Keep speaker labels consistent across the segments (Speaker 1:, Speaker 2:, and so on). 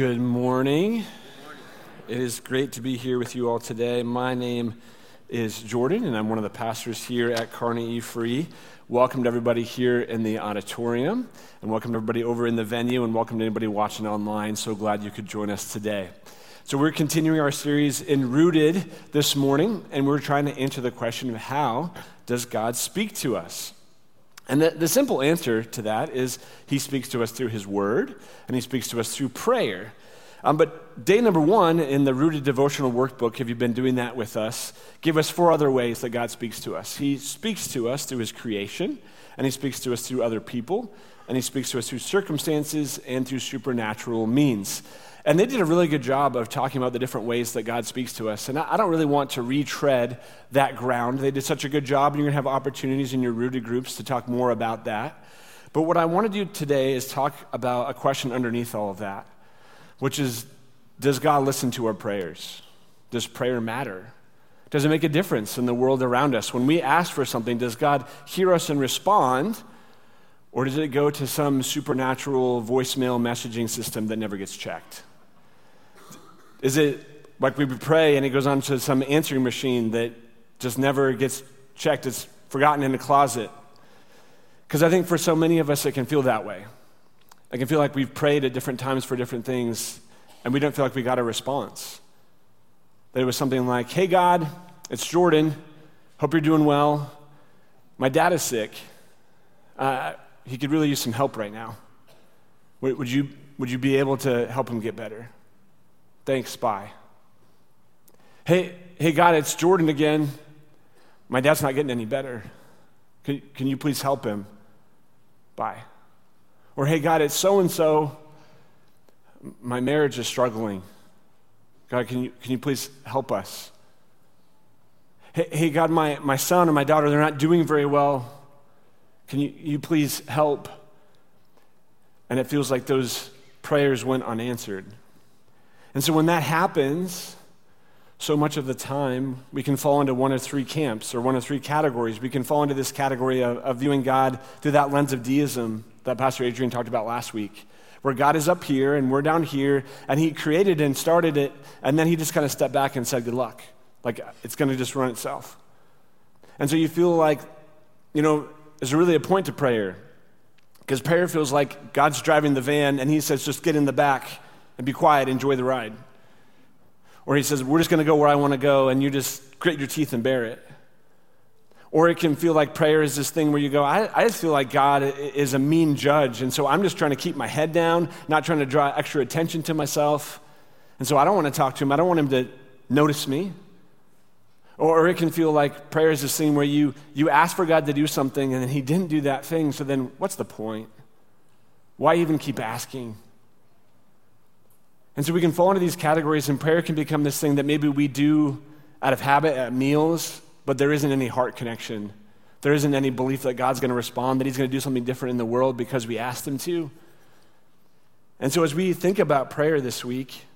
Speaker 1: Good morning. It is great to be here with you all today. My name is Jordan, and I'm one of the pastors here at Kearney eFree. Welcome to everybody here in the auditorium, and welcome to everybody over in the venue, and welcome to anybody watching online. So glad you could join us today. So, we're continuing our series in Rooted this morning, and we're trying to answer the question of how does God speak to us? And the, the, simple answer to that is he speaks to us through his word, and he speaks to us through prayer. Um, but day number one in the Rooted Devotional Workbook, if you've been doing that with us, give us four other ways that God speaks to us. He speaks to us through his creation, and he speaks to us through other people, and he speaks to us through circumstances and through supernatural means. And they did a really good job of talking about the different ways that God speaks to us. And I don't really want to retread that ground. They did such a good job, and you're going to have opportunities in your rooted groups to talk more about that. But what I want to do today is talk about a question underneath all of that, which is Does God listen to our prayers? Does prayer matter? Does it make a difference in the world around us? When we ask for something, does God hear us and respond? Or does it go to some supernatural voicemail messaging system that never gets checked? Is it like we pray and it goes on to some answering machine that just never gets checked? It's forgotten in a closet. Because I think for so many of us, it can feel that way. It can feel like we've prayed at different times for different things and we don't feel like we got a response. That it was something like, hey, God, it's Jordan. Hope you're doing well. My dad is sick. Uh, he could really use some help right now. Would, would, you, would you be able to help him get better? Thanks, bye. Hey, hey, God, it's Jordan again. My dad's not getting any better. Can, can you please help him? Bye. Or, hey, God, it's so and so. My marriage is struggling. God, can you, can you please help us? Hey, hey, God, my, my son and my daughter, they're not doing very well. Can you, you please help? And it feels like those prayers went unanswered. And so when that happens, so much of the time we can fall into one of three camps or one of three categories. We can fall into this category of, of viewing God through that lens of deism that Pastor Adrian talked about last week, where God is up here and we're down here, and He created and started it, and then He just kind of stepped back and said, Good luck. Like it's going to just run itself. And so you feel like, you know, there's really a point to prayer. Because prayer feels like God's driving the van and He says, Just get in the back and be quiet, enjoy the ride. Or he says, We're just going to go where I want to go, and you just grit your teeth and bear it. Or it can feel like prayer is this thing where you go, I, I, just feel like God is a mean judge, and so I'm just trying to keep my head down, not trying to draw extra attention to myself. And so I don't want to talk to him, I don't want him to notice me. Or it can feel like prayer is this thing where you, you ask for God to do something, and then he didn't do that thing, so then what's the point? Why even keep asking? And so we can fall into these categories, and prayer can become this thing that maybe we do out of habit at meals, but there isn't any heart connection. There isn't any belief that God's going to respond, that He's going to do something different in the world because we asked Him to. And so as we think about prayer this week,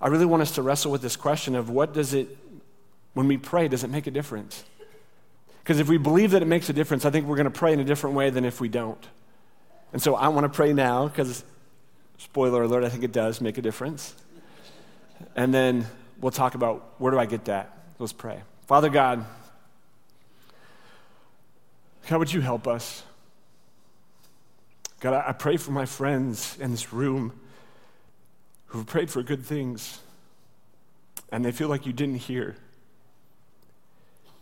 Speaker 1: I really want us to wrestle with this question of what does it, when we pray, does it make a difference? Because if we believe that it makes a difference, I think we're going to pray in a different way than if we don't. And so I want to pray now because Spoiler alert, I think it does make a difference. And then we'll talk about where do I get that? Let's pray. Father God, God, would you help us? God, I pray for my friends in this room who've prayed for good things and they feel like you didn't hear.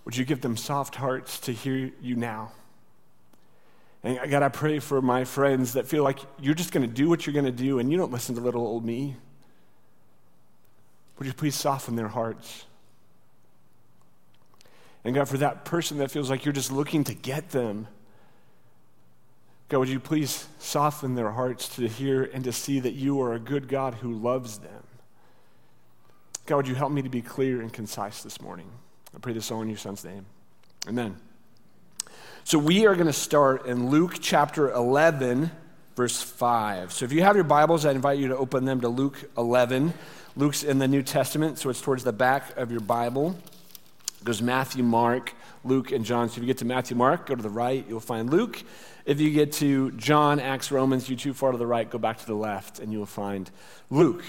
Speaker 1: Would you give them soft hearts to hear you now? And God, I pray for my friends that feel like you're just going to do what you're going to do and you don't listen to little old me. Would you please soften their hearts? And God, for that person that feels like you're just looking to get them, God, would you please soften their hearts to hear and to see that you are a good God who loves them? God, would you help me to be clear and concise this morning? I pray this all in your son's name. Amen. So we are going to start in Luke chapter 11, verse 5. So if you have your Bibles, I invite you to open them to Luke 11. Luke's in the New Testament, so it's towards the back of your Bible. It goes Matthew, Mark, Luke, and John. So if you get to Matthew, Mark, go to the right, you'll find Luke. If you get to John, Acts, Romans, you too far to the right, go back to the left, and you will find Luke.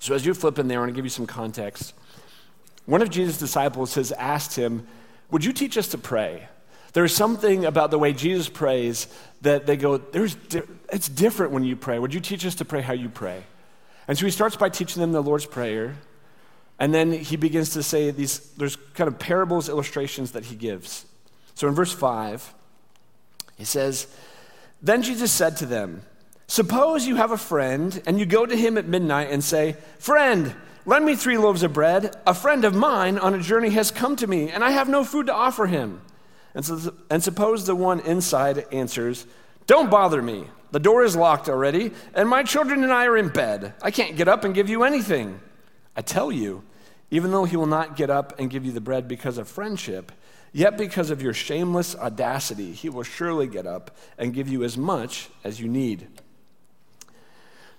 Speaker 1: So as you're flipping there, I want to give you some context. One of Jesus' disciples has asked him, Would you teach us to pray? There's something about the way Jesus prays that they go, There's it's different when you pray. Would you teach us to pray how you pray? And so he starts by teaching them the Lord's Prayer. And then he begins to say these, there's kind of parables, illustrations that he gives. So in verse 5, he says, Then Jesus said to them, Suppose you have a friend and you go to him at midnight and say, Friend, lend me three loaves of bread. A friend of mine on a journey has come to me and I have no food to offer him. And, so, and suppose the one inside answers, Don't bother me. The door is locked already, and my children and I are in bed. I can't get up and give you anything. I tell you, even though he will not get up and give you the bread because of friendship, yet because of your shameless audacity, he will surely get up and give you as much as you need.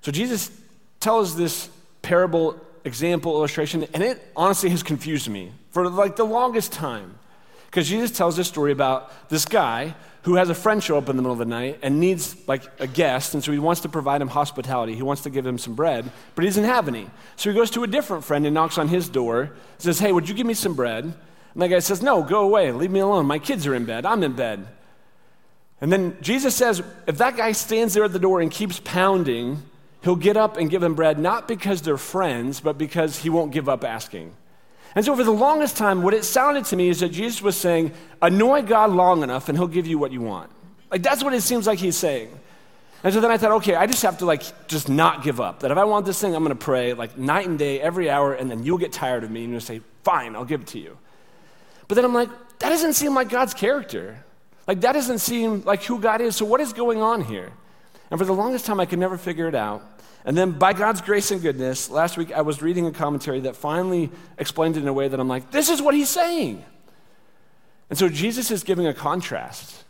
Speaker 1: So Jesus tells this parable example illustration, and it honestly has confused me for like the longest time. Because Jesus tells this story about this guy who has a friend show up in the middle of the night and needs like a guest, and so he wants to provide him hospitality. He wants to give him some bread, but he doesn't have any. So he goes to a different friend and knocks on his door, says, Hey, would you give me some bread? And that guy says, No, go away, leave me alone. My kids are in bed, I'm in bed. And then Jesus says, if that guy stands there at the door and keeps pounding, he'll get up and give him bread, not because they're friends, but because he won't give up asking. And so, for the longest time, what it sounded to me is that Jesus was saying, annoy God long enough and he'll give you what you want. Like, that's what it seems like he's saying. And so then I thought, okay, I just have to like just not give up. That if I want this thing, I'm going to pray like night and day, every hour, and then you'll get tired of me and you'll say, fine, I'll give it to you. But then I'm like, that doesn't seem like God's character. Like, that doesn't seem like who God is. So, what is going on here? And for the longest time, I could never figure it out. And then, by God's grace and goodness, last week I was reading a commentary that finally explained it in a way that I'm like, this is what he's saying. And so, Jesus is giving a contrast.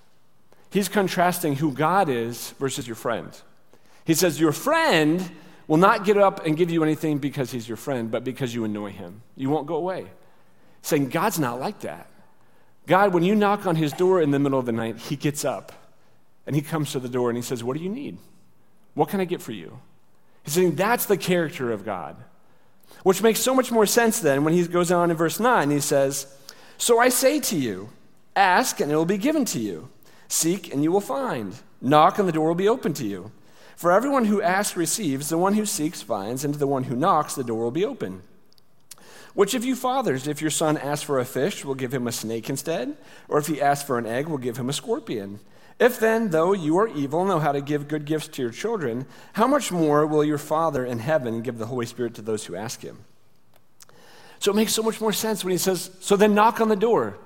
Speaker 1: He's contrasting who God is versus your friend. He says, Your friend will not get up and give you anything because he's your friend, but because you annoy him. You won't go away. Saying, God's not like that. God, when you knock on his door in the middle of the night, he gets up and he comes to the door and he says, What do you need? What can I get for you? He's saying that's the character of God. Which makes so much more sense then when he goes on in verse 9. He says, So I say to you, ask and it will be given to you. Seek and you will find. Knock and the door will be open to you. For everyone who asks receives, the one who seeks finds, and to the one who knocks the door will be open. Which of you fathers, if your son asks for a fish, will give him a snake instead? Or if he asks for an egg, will give him a scorpion? If then, though you are evil, know how to give good gifts to your children, how much more will your Father in heaven give the Holy Spirit to those who ask him? So it makes so much more sense when he says, So then knock on the door,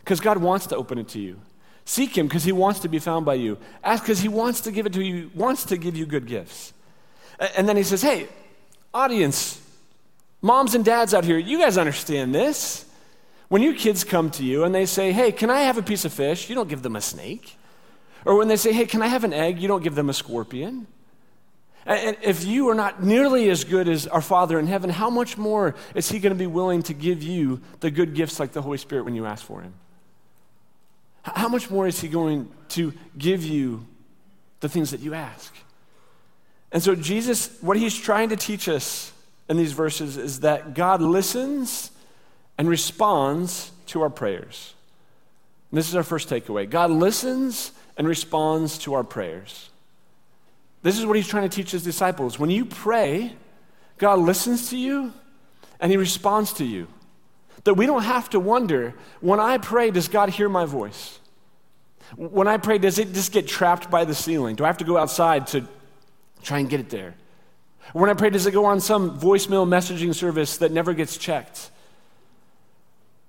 Speaker 1: because God wants to open it to you. Seek him because he wants to be found by you. Ask because he wants to give it to you, wants to give you good gifts. And then he says, Hey, audience, moms and dads out here, you guys understand this. When your kids come to you and they say, Hey, can I have a piece of fish? You don't give them a snake. Or when they say, hey, can I have an egg? You don't give them a scorpion. And if you are not nearly as good as our Father in heaven, how much more is He going to be willing to give you the good gifts like the Holy Spirit when you ask for Him? How much more is He going to give you the things that you ask? And so, Jesus, what He's trying to teach us in these verses is that God listens and responds to our prayers. And this is our first takeaway God listens and responds to our prayers. This is what he's trying to teach his disciples. When you pray, God listens to you and he responds to you. That we don't have to wonder when I pray, does God hear my voice? When I pray, does it just get trapped by the ceiling? Do I have to go outside to try and get it there? When I pray, does it go on some voicemail messaging service that never gets checked?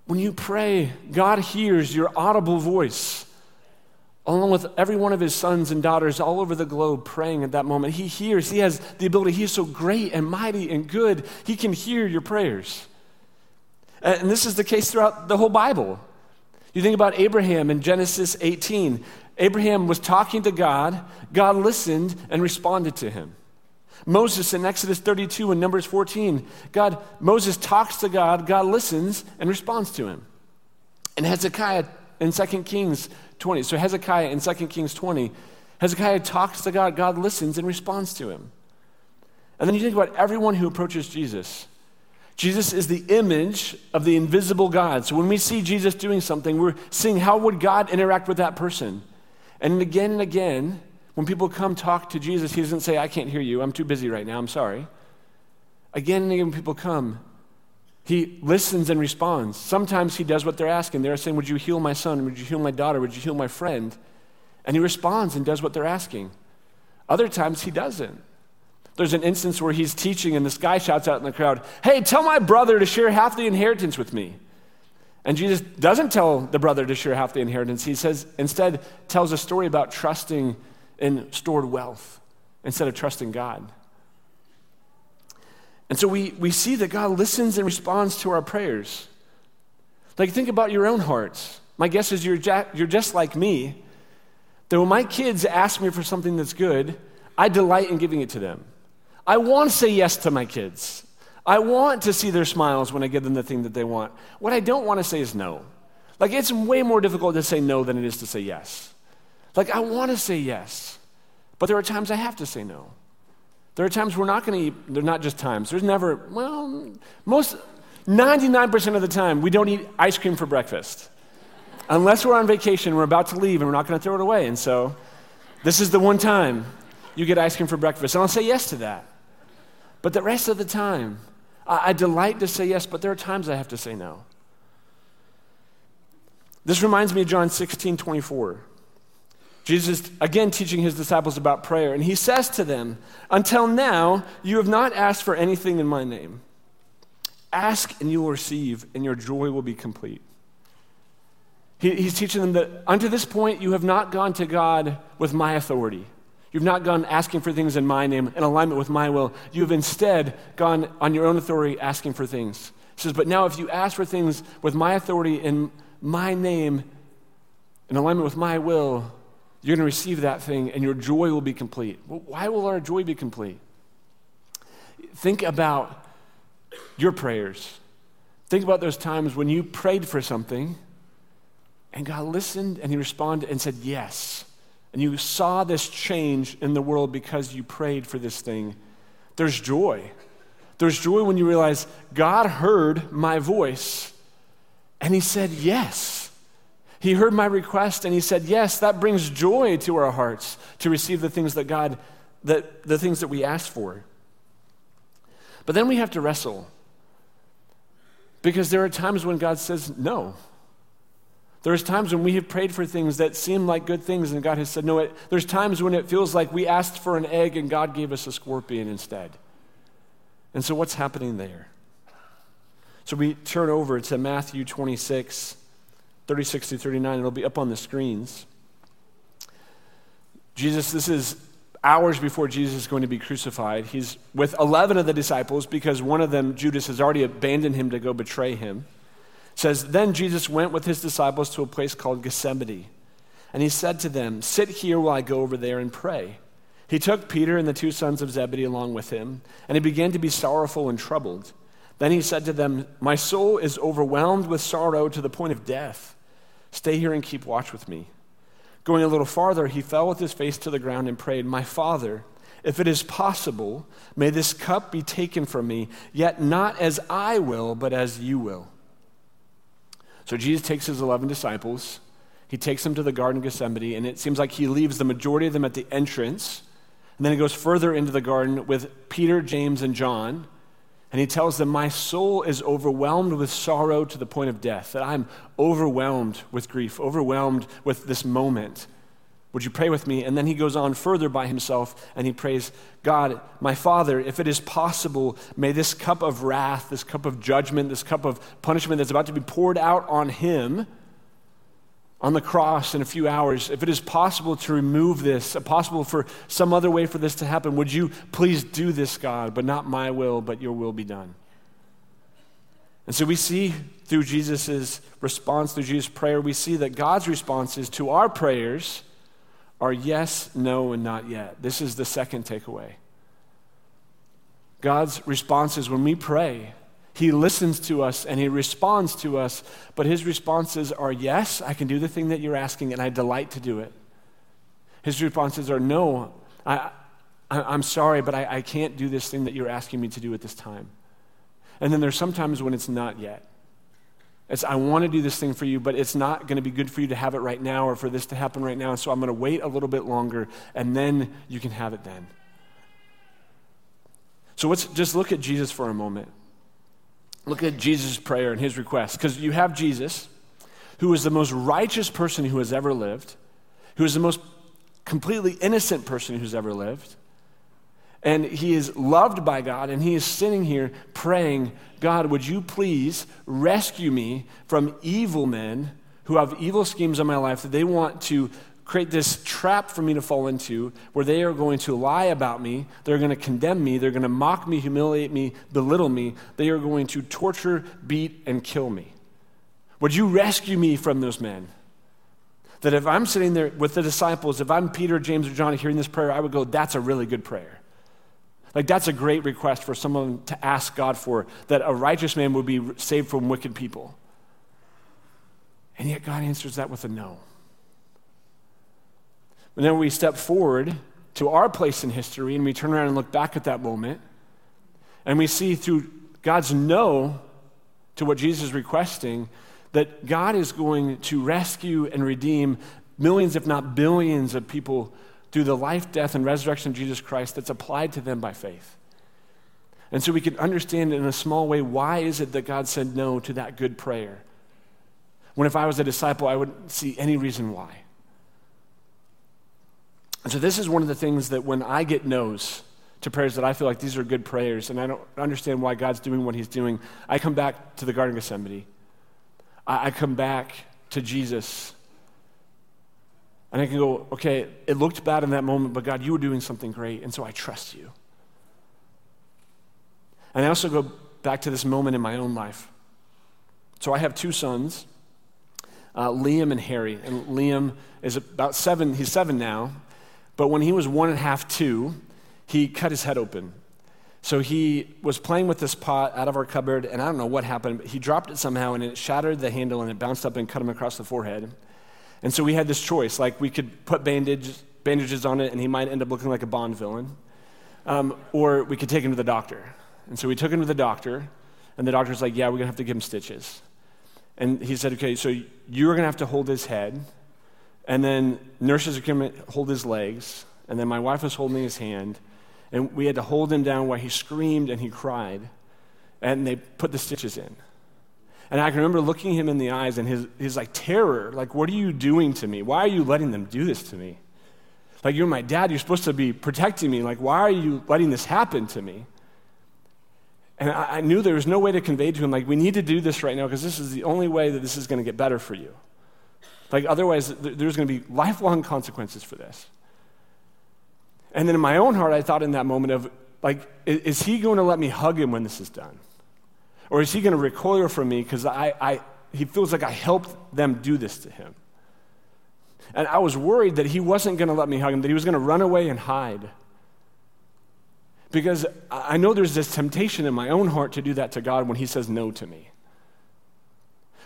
Speaker 1: When you pray, God hears your audible voice along with every one of his sons and daughters all over the globe praying at that moment. He hears, he has the ability, he is so great and mighty and good, he can hear your prayers. And this is the case throughout the whole Bible. You think about Abraham in Genesis 18. Abraham was talking to God, God listened and responded to him. Moses in Exodus 32 and Numbers 14, God, Moses talks to God, God listens and responds to him. And Hezekiah in 2 Kings 20, so Hezekiah in 2 Kings 20, Hezekiah talks to God, God listens and responds to him. And then you think about everyone who approaches Jesus. Jesus is the image of the invisible God. So when we see Jesus doing something, we're seeing how would God interact with that person. And again and again, when people come talk to Jesus, he doesn't say, I can't hear you. I'm too busy right now. I'm sorry. Again and again, people come, he listens and responds. Sometimes he does what they're asking. They're saying, Would you heal my son? Would you heal my daughter? Would you heal my friend? And he responds and does what they're asking. Other times he doesn't. There's an instance where he's teaching, and this guy shouts out in the crowd, Hey, tell my brother to share half the inheritance with me. And Jesus doesn't tell the brother to share half the inheritance. He says, instead, tells a story about trusting in stored wealth instead of trusting God. And so we, we see that God listens and responds to our prayers. Like, think about your own hearts. My guess is you're, ja- you're just like me, that when my kids ask me for something that's good, I delight in giving it to them. I want to say yes to my kids. I want to see their smiles when I give them the thing that they want. What I don't want to say is no. Like, it's way more difficult to say no than it is to say yes. Like, I want to say yes, but there are times I have to say no. There are times we're not going to eat, they're not just times. There's never, well, most, 99% of the time, we don't eat ice cream for breakfast. Unless we're on vacation, we're about to leave, and we're not going to throw it away. And so, this is the one time you get ice cream for breakfast. And I'll say yes to that. But the rest of the time, I, I delight to say yes, but there are times I have to say no. This reminds me of John 16 24. Jesus, again, teaching his disciples about prayer, and he says to them, Until now, you have not asked for anything in my name. Ask and you will receive, and your joy will be complete. He, he's teaching them that unto this point, you have not gone to God with my authority. You've not gone asking for things in my name in alignment with my will. You've instead gone on your own authority asking for things. He says, But now if you ask for things with my authority in my name, in alignment with my will, you're going to receive that thing and your joy will be complete. Well, why will our joy be complete? Think about your prayers. Think about those times when you prayed for something and God listened and He responded and said, Yes and you saw this change in the world because you prayed for this thing, there's joy. There's joy when you realize God heard my voice and He said yes. He heard my request and He said yes. That brings joy to our hearts to receive the things that God, that, the things that we asked for. But then we have to wrestle because there are times when God says no. There's times when we have prayed for things that seem like good things and God has said no. It, there's times when it feels like we asked for an egg and God gave us a scorpion instead. And so what's happening there? So we turn over to Matthew 26, 36 to 39. It'll be up on the screens. Jesus, this is hours before Jesus is going to be crucified. He's with 11 of the disciples because one of them, Judas, has already abandoned him to go betray him says, Then Jesus went with his disciples to a place called Gethsemane. And he said to them, Sit here while I go over there and pray. He took Peter and the two sons of Zebedee along with him, and he began to be sorrowful and troubled. Then he said to them, My soul is overwhelmed with sorrow to the point of death. Stay here and keep watch with me. Going a little farther, he fell with his face to the ground and prayed, My Father, if it is possible, may this cup be taken from me, yet not as I will, but as you will. So Jesus takes his 11 disciples, he takes them to the Garden of Gethsemane, and it seems like he leaves the majority of them at the entrance. And then he goes further into the garden with Peter, James, and John. And he tells them, My soul is overwhelmed with sorrow to the point of death, that I'm overwhelmed with grief, overwhelmed with this moment. Would you pray with me? And then he goes on further by himself and he prays, God, my Father, if it is possible, may this cup of wrath, this cup of judgment, this cup of punishment that's about to be poured out on him on the cross in a few hours, if it is possible to remove this, possible for some other way for this to happen, would you please do this, God? But not my will, but your will be done. And so we see through Jesus' response, through Jesus' prayer, we see that God's responses to our prayers are yes, no, and not yet. This is the second takeaway. God's responses when we pray, He listens to us and He responds to us, but His responses are yes, I can do the thing that you're asking, and I delight to do it. His responses are no, I, I, am sorry, but I, I can't do this thing that you're asking me to do at this time. And then there's sometimes when it's not yet. It's, I want to do this thing for you, but it's not going to be good for you to have it right now or for this to happen right now. So I'm going to wait a little bit longer, and then you can have it then. So let's just look at Jesus for a moment. Look at Jesus' prayer and his request. Because you have Jesus, who is the most righteous person who has ever lived, who is the most completely innocent person who's ever lived. And he is loved by God, and he is sitting here praying, God, would you please rescue me from evil men who have evil schemes on my life that they want to create this trap for me to fall into where they are going to lie about me, they're going to condemn me, they're going to mock me, humiliate me, belittle me, they are going to torture, beat, and kill me. Would you rescue me from those men? That if I'm sitting there with the disciples, if I'm Peter, James, or John hearing this prayer, I would go, that's a really good prayer. Like, that's a great request for someone to ask God for, that a righteous man would be saved from wicked people. And yet, God answers that with a no. And then we step forward to our place in history and we turn around and look back at that moment and we see through God's no to what Jesus is requesting that God is going to rescue and redeem millions, if not billions, of people through the life, death, and resurrection of Jesus Christ that's applied to them by faith. And so we can understand in a small way why is it that God said no to that good prayer? When if I was a disciple, I wouldn't see any reason why. And so this is one of the things that when I get no's to prayers that I feel like these are good prayers and I don't understand why God's doing what he's doing, I come back to the Garden of Gethsemane. I, I come back to Jesus and I can go, okay, it looked bad in that moment, but God, you were doing something great, and so I trust you. And I also go back to this moment in my own life. So I have two sons, uh, Liam and Harry. And Liam is about seven, he's seven now, but when he was one and a half, two, he cut his head open. So he was playing with this pot out of our cupboard, and I don't know what happened, but he dropped it somehow, and it shattered the handle, and it bounced up and cut him across the forehead. And so we had this choice like we could put bandages, bandages on it and he might end up looking like a Bond villain, um, or we could take him to the doctor. And so we took him to the doctor, and the doctor's like, Yeah, we're to have to give him stitches. And he said, Okay, so you're to have to hold his head, and then nurses are going to hold his legs, and then my wife was holding his hand, and we had to hold him down while he screamed and he cried, and they put the stitches in. And I can remember looking him in the eyes and his, his like terror, like, what are you doing to me? Why are you letting them do this to me? Like, you're my dad, you're supposed to be protecting me. Like, why are you letting this happen to me? And I, I knew there was no way to convey to him, like, we need to do this right now because this is the only way that this is going to get better for you. Like, otherwise, there's going to be lifelong consequences for this. And then in my own heart, I thought in that moment of, like, is he going to let me hug him when this is done? Or is he going to recoil from me because I, I, he feels like I helped them do this to him? And I was worried that he wasn't going to let me hug him, that he was going to run away and hide. Because I know there's this temptation in my own heart to do that to God when he says no to me.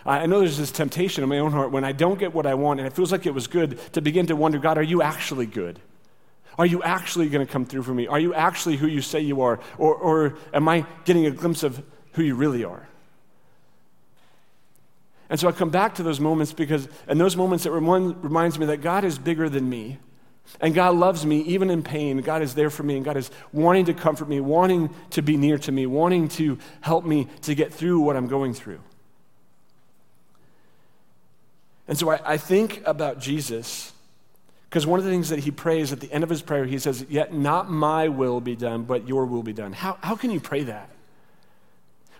Speaker 1: I know there's this temptation in my own heart when I don't get what I want and it feels like it was good to begin to wonder God, are you actually good? Are you actually going to come through for me? Are you actually who you say you are? Or, or am I getting a glimpse of who you really are. And so I come back to those moments because, in those moments, it reminds me that God is bigger than me. And God loves me even in pain. God is there for me, and God is wanting to comfort me, wanting to be near to me, wanting to help me to get through what I'm going through. And so I, I think about Jesus because one of the things that he prays at the end of his prayer, he says, Yet not my will be done, but your will be done. How, how can you pray that?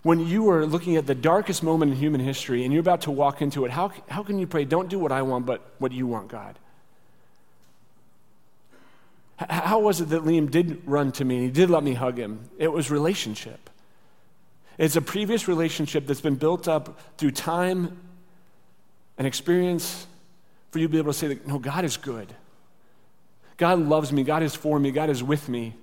Speaker 1: when you are looking at the darkest moment in human history and you're about to walk into it, how, how can you pray, don't do what I want, but what you want, God? How was it that Liam did run to me and he did let me hug him? It was relationship. It's a previous relationship that's been built up through time and experience for you to be able to say that, no, God is good. God loves me. God is for me. God is with me.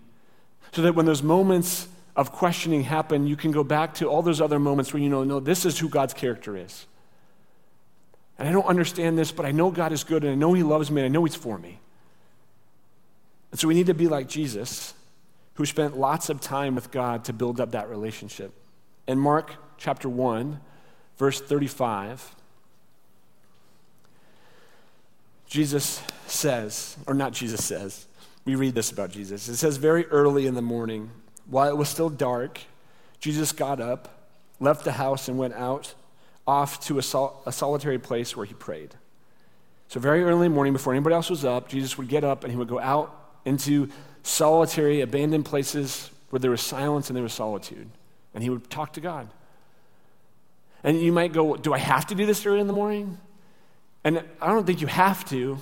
Speaker 1: So that when those moments of questioning happen, you can go back to all those other moments where you know, no, this is who God's character is. And I don't understand this, but I know God is good and I know He loves me and I know He's for me. And so we need to be like Jesus, who spent lots of time with God to build up that relationship. In Mark chapter 1, verse 35, Jesus says, or not Jesus says, we read this about Jesus. It says, very early in the morning, while it was still dark, Jesus got up, left the house, and went out off to a, sol- a solitary place where he prayed. So, very early in the morning, before anybody else was up, Jesus would get up and he would go out into solitary, abandoned places where there was silence and there was solitude. And he would talk to God. And you might go, Do I have to do this early in the morning? And I don't think you have to,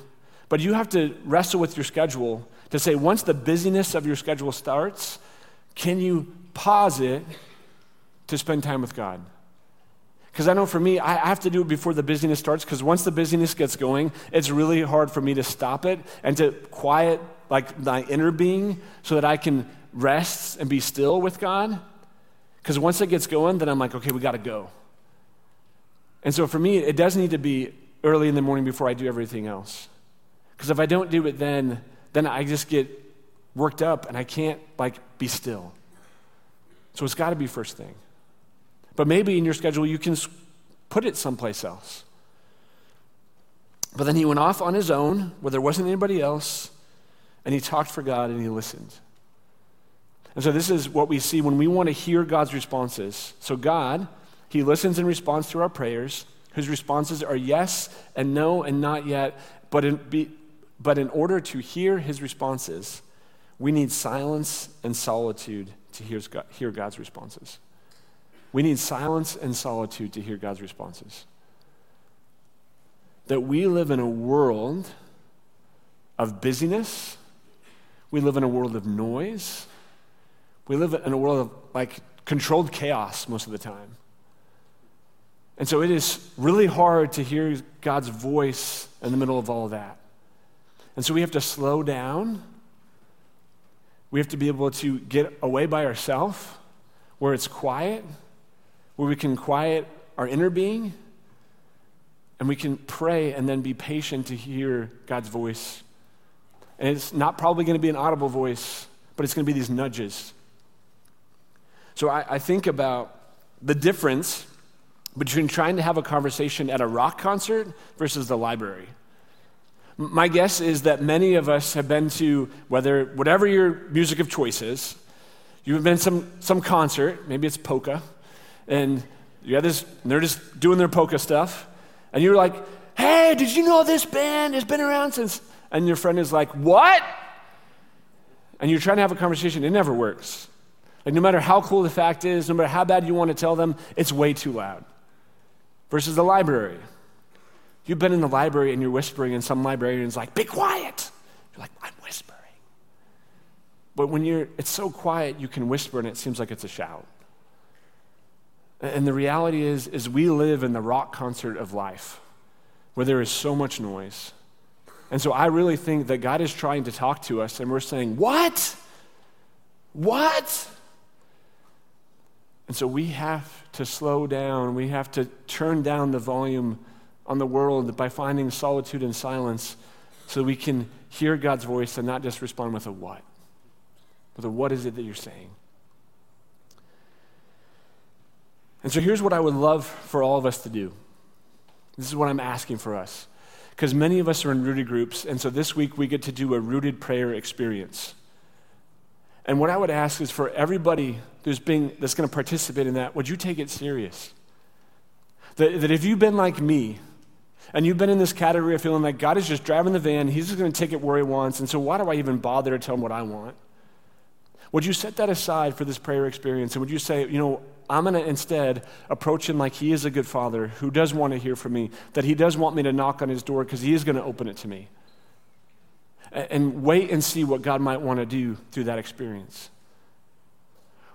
Speaker 1: but you have to wrestle with your schedule to say, once the busyness of your schedule starts, can you pause it to spend time with God? Because I know for me, I have to do it before the busyness starts, because once the busyness gets going, it's really hard for me to stop it and to quiet like my inner being so that I can rest and be still with God. Because once it gets going, then I'm like, okay, we got to go. And so for me, it does need to be early in the morning before I do everything else. Because if I don't do it then, then I just get worked up and I can't like be still. So it's got to be first thing. But maybe in your schedule you can put it someplace else. But then he went off on his own where there wasn't anybody else and he talked for God and he listened. And so this is what we see when we want to hear God's responses. So God, he listens in response to our prayers, whose responses are yes and no and not yet. But in, be, but in order to hear his responses, we need silence and solitude to hear, hear God's responses. We need silence and solitude to hear God's responses. That we live in a world of busyness, we live in a world of noise, we live in a world of like controlled chaos most of the time. And so it is really hard to hear God's voice in the middle of all of that. And so we have to slow down. We have to be able to get away by ourselves where it's quiet where we can quiet our inner being and we can pray and then be patient to hear God's voice. And it's not probably going to be an audible voice, but it's going to be these nudges. So I, I think about the difference between trying to have a conversation at a rock concert versus the library. My guess is that many of us have been to whether whatever your music of choice is, you've been some some concert, maybe it's polka, and you had this, they're just doing their polka stuff, and you're like, hey, did you know this band has been around since? And your friend is like, what? And you're trying to have a conversation, it never works. Like, no matter how cool the fact is, no matter how bad you want to tell them, it's way too loud. Versus the library. You've been in the library and you're whispering, and some librarian's like, be quiet. You're like, I'm whispering. But when you're, it's so quiet, you can whisper and it seems like it's a shout. And the reality is, is we live in the rock concert of life where there is so much noise. And so I really think that God is trying to talk to us, and we're saying, What? What? And so we have to slow down. We have to turn down the volume on the world by finding solitude and silence so we can hear God's voice and not just respond with a what, but a what is it that you're saying? And so here's what I would love for all of us to do. This is what I'm asking for us. Because many of us are in rooted groups, and so this week we get to do a rooted prayer experience. And what I would ask is for everybody who's being, that's going to participate in that, would you take it serious? That, that if you've been like me, and you've been in this category of feeling like God is just driving the van, He's just going to take it where He wants, and so why do I even bother to tell Him what I want? Would you set that aside for this prayer experience? And would you say, you know, I'm going to instead approach him like he is a good father who does want to hear from me, that he does want me to knock on his door because he is going to open it to me. And wait and see what God might want to do through that experience.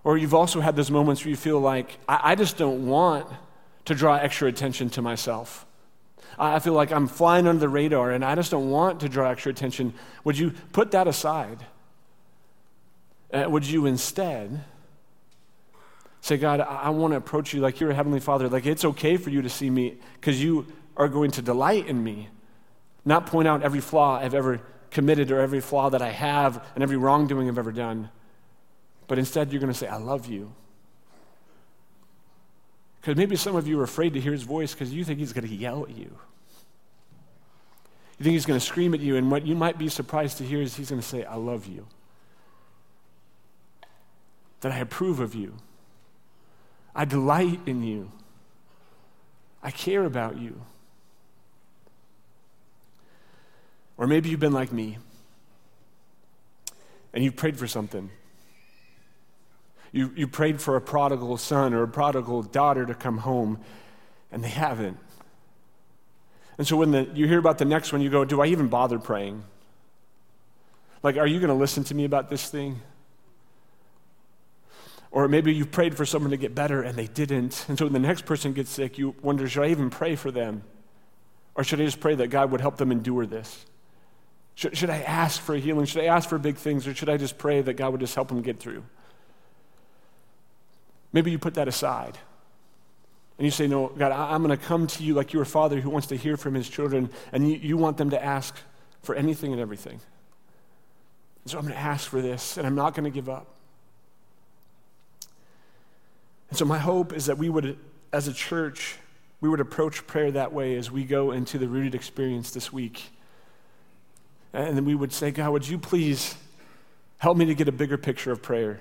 Speaker 1: Or you've also had those moments where you feel like, I, I just don't want to draw extra attention to myself. I feel like I'm flying under the radar and I just don't want to draw extra attention. Would you put that aside? Uh, would you instead Say, God, I, I want to approach you like you're a heavenly father. Like it's okay for you to see me because you are going to delight in me, not point out every flaw I've ever committed or every flaw that I have and every wrongdoing I've ever done. But instead, you're going to say, I love you. Because maybe some of you are afraid to hear his voice because you think he's going to yell at you. You think he's going to scream at you, and what you might be surprised to hear is he's going to say, I love you. That I approve of you. I delight in you. I care about you. Or maybe you've been like me and you've prayed for something. You, you prayed for a prodigal son or a prodigal daughter to come home, and they haven't. And so when the, you hear about the next one, you go, Do I even bother praying? Like, are you going to listen to me about this thing? Or maybe you prayed for someone to get better and they didn't. And so when the next person gets sick, you wonder, Should I even pray for them? Or should I just pray that God would help them endure this? Should, should I ask for healing? Should I ask for big things? Or should I just pray that God would just help them get through? Maybe you put that aside. And you say, No, God, I'm going to come to you like you're a father who wants to hear from his children, and you, you want them to ask for anything and everything. So I'm going to ask for this, and I'm not going to give up. And so my hope is that we would, as a church, we would approach prayer that way as we go into the rooted experience this week. And then we would say, God, would you please help me to get a bigger picture of prayer?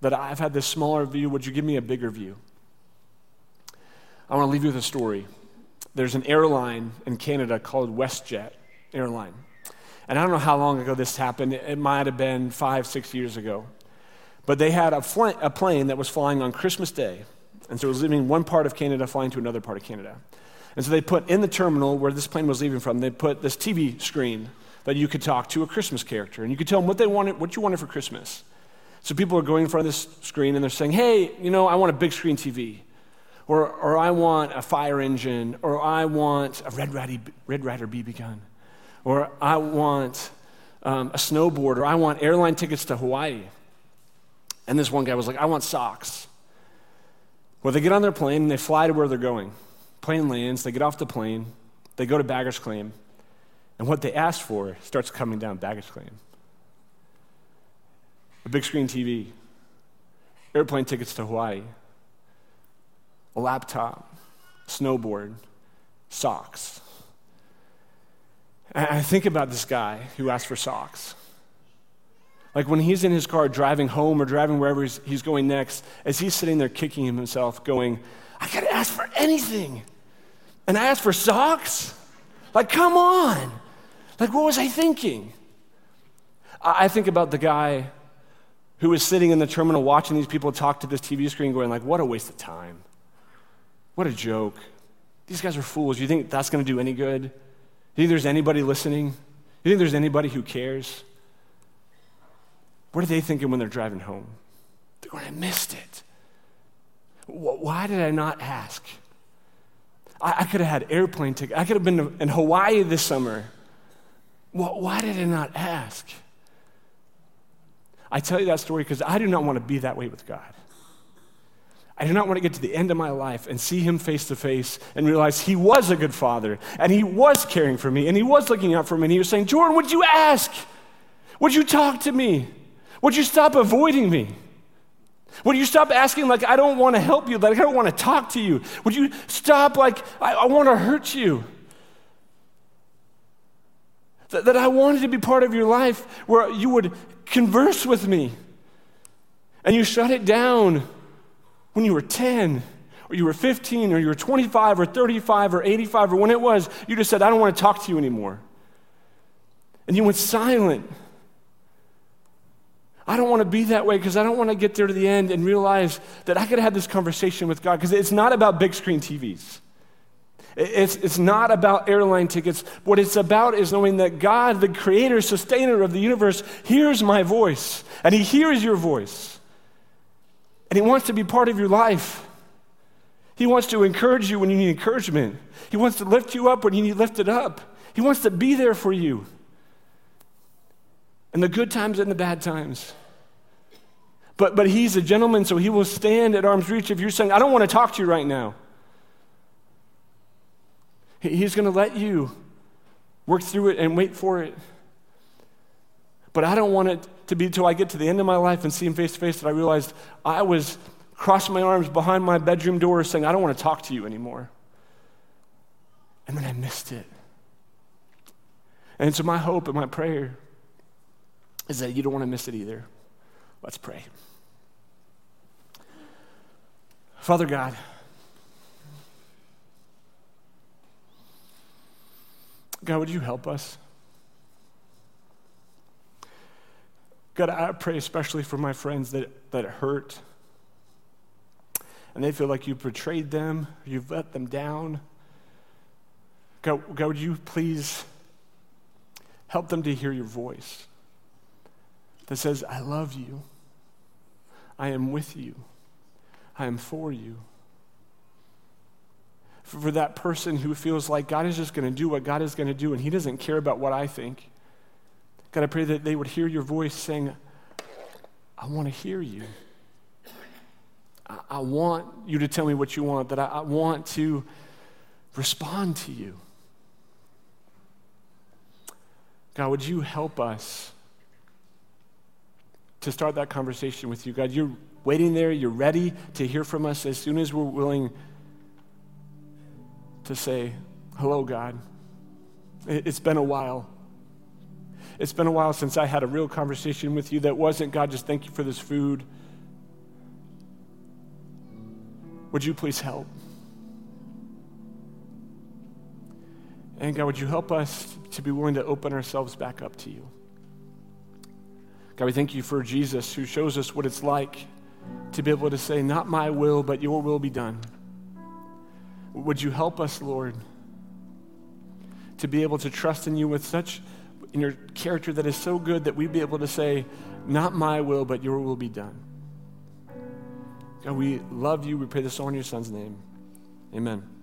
Speaker 1: That I've had this smaller view, would you give me a bigger view? I want to leave you with a story. There's an airline in Canada called WestJet Airline. And I don't know how long ago this happened. It might have been five, six years ago. But they had a, fl- a plane that was flying on Christmas Day. And so it was leaving one part of Canada, flying to another part of Canada. And so they put in the terminal where this plane was leaving from, they put this TV screen that you could talk to a Christmas character. And you could tell them what they wanted, what you wanted for Christmas. So people are going in front of this screen and they're saying, hey, you know, I want a big screen TV. Or, or I want a fire engine. Or I want a Red, Ratty, Red Ryder BB gun. Or I want um, a snowboard. Or I want airline tickets to Hawaii. And this one guy was like, I want socks. Well, they get on their plane and they fly to where they're going. Plane lands, they get off the plane, they go to baggage claim, and what they asked for starts coming down baggage claim. A big screen TV, airplane tickets to Hawaii, a laptop, snowboard, socks. And I think about this guy who asked for socks. Like when he's in his car driving home or driving wherever he's, he's going next, as he's sitting there kicking himself, going, I gotta ask for anything. And I asked for socks? Like, come on. Like, what was I thinking? I think about the guy who was sitting in the terminal watching these people talk to this TV screen, going, like, what a waste of time. What a joke. These guys are fools. You think that's going to do any good? You think there's anybody listening? You think there's anybody who cares? What are they thinking when they're driving home? They're going, I missed it. Why did I not ask? I, I could have had airplane tickets. I could have been in Hawaii this summer. Well, why did I not ask? I tell you that story because I do not want to be that way with God. I do not want to get to the end of my life and see him face to face and realize he was a good father and he was caring for me and he was looking out for me and he was saying, Jordan, would you ask? Would you talk to me? Would you stop avoiding me? Would you stop asking, like, I don't want to help you, like, I don't want to talk to you? Would you stop, like, I, I want to hurt you? That, that I wanted to be part of your life where you would converse with me. And you shut it down when you were 10, or you were 15, or you were 25, or 35, or 85, or when it was, you just said, I don't want to talk to you anymore. And you went silent. I don't want to be that way because I don't want to get there to the end and realize that I could have this conversation with God because it's not about big screen TVs. It's, it's not about airline tickets. What it's about is knowing that God, the creator, sustainer of the universe, hears my voice and he hears your voice. And he wants to be part of your life. He wants to encourage you when you need encouragement. He wants to lift you up when you need lifted up. He wants to be there for you in the good times and the bad times. But, but he's a gentleman, so he will stand at arm's reach if you're saying, I don't want to talk to you right now. He's going to let you work through it and wait for it. But I don't want it to be until I get to the end of my life and see him face to face that I realized I was crossing my arms behind my bedroom door saying, I don't want to talk to you anymore. And then I missed it. And so my hope and my prayer is that you don't want to miss it either. Let's pray. Father God, God, would you help us? God, I pray especially for my friends that, that hurt and they feel like you betrayed them, you've let them down. God, God, would you please help them to hear your voice that says, I love you, I am with you, I am for you. For that person who feels like God is just going to do what God is going to do and he doesn't care about what I think. God, I pray that they would hear your voice saying, I want to hear you. I, I want you to tell me what you want, that I, I want to respond to you. God, would you help us to start that conversation with you? God, you're waiting there, you're ready to hear from us as soon as we're willing to say, Hello, God. It's been a while. It's been a while since I had a real conversation with you that wasn't, God, just thank you for this food. Would you please help? And God, would you help us to be willing to open ourselves back up to you? God, we thank you for Jesus who shows us what it's like to be able to say, Not my will, but your will be done. Would you help us, Lord, to be able to trust in you with such, in your character that is so good that we'd be able to say, Not my will, but your will be done. God, we love you. We pray this all in your son's name. Amen.